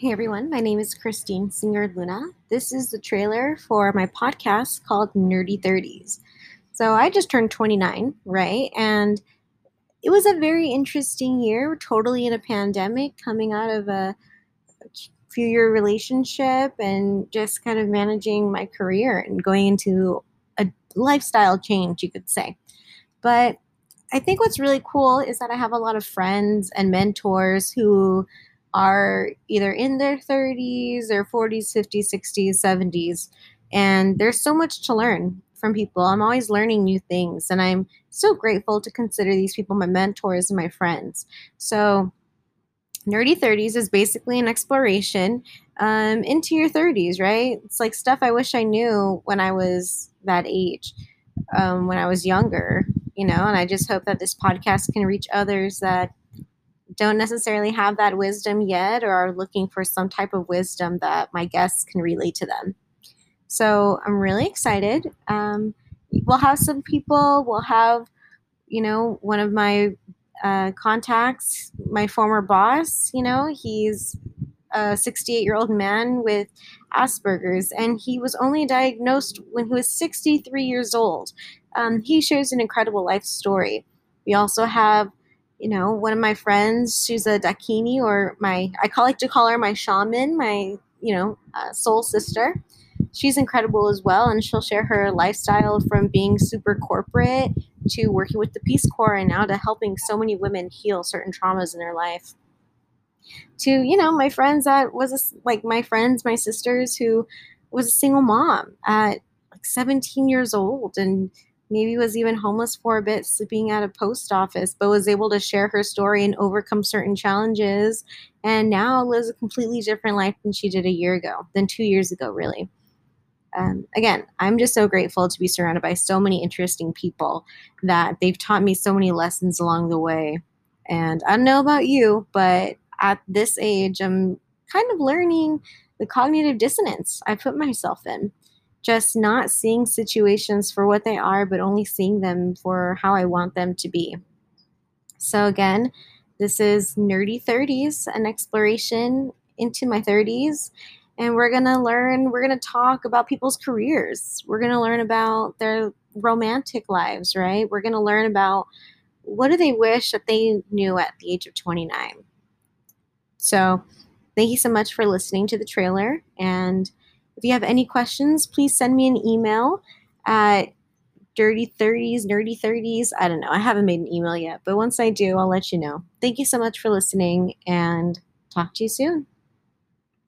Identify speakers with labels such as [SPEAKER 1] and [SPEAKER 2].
[SPEAKER 1] Hey everyone, my name is Christine Singer Luna. This is the trailer for my podcast called Nerdy 30s. So I just turned 29, right? And it was a very interesting year, totally in a pandemic, coming out of a few year relationship and just kind of managing my career and going into a lifestyle change, you could say. But I think what's really cool is that I have a lot of friends and mentors who are either in their 30s or 40s, 50s, 60s, 70s. And there's so much to learn from people. I'm always learning new things. And I'm so grateful to consider these people my mentors and my friends. So, Nerdy 30s is basically an exploration um, into your 30s, right? It's like stuff I wish I knew when I was that age, um, when I was younger, you know. And I just hope that this podcast can reach others that don't necessarily have that wisdom yet or are looking for some type of wisdom that my guests can relate to them. So I'm really excited. Um, we'll have some people, we'll have, you know, one of my uh, contacts, my former boss, you know, he's a 68 year old man with Asperger's, and he was only diagnosed when he was 63 years old. Um, he shares an incredible life story. We also have you know, one of my friends, she's a Dakini, or my, I call, like to call her my shaman, my, you know, uh, soul sister. She's incredible as well, and she'll share her lifestyle from being super corporate to working with the Peace Corps and now to helping so many women heal certain traumas in their life. To, you know, my friends that was a, like my friends, my sisters who was a single mom at like 17 years old and maybe was even homeless for a bit, sleeping at a post office, but was able to share her story and overcome certain challenges. And now lives a completely different life than she did a year ago, than two years ago, really. Um, again, I'm just so grateful to be surrounded by so many interesting people that they've taught me so many lessons along the way. And I don't know about you, but at this age, I'm kind of learning the cognitive dissonance I put myself in just not seeing situations for what they are, but only seeing them for how I want them to be. So, again, this is Nerdy 30s, an exploration into my 30s. And we're going to learn, we're going to talk about people's careers. We're going to learn about their romantic lives, right? We're going to learn about what do they wish that they knew at the age of 29. So, thank you so much for listening to the trailer. And if you have any questions, please send me an email at dirty 30s, nerdy 30s. I don't know. I haven't made an email yet, but once I do, I'll let you know. Thank you so much for listening and talk to you soon.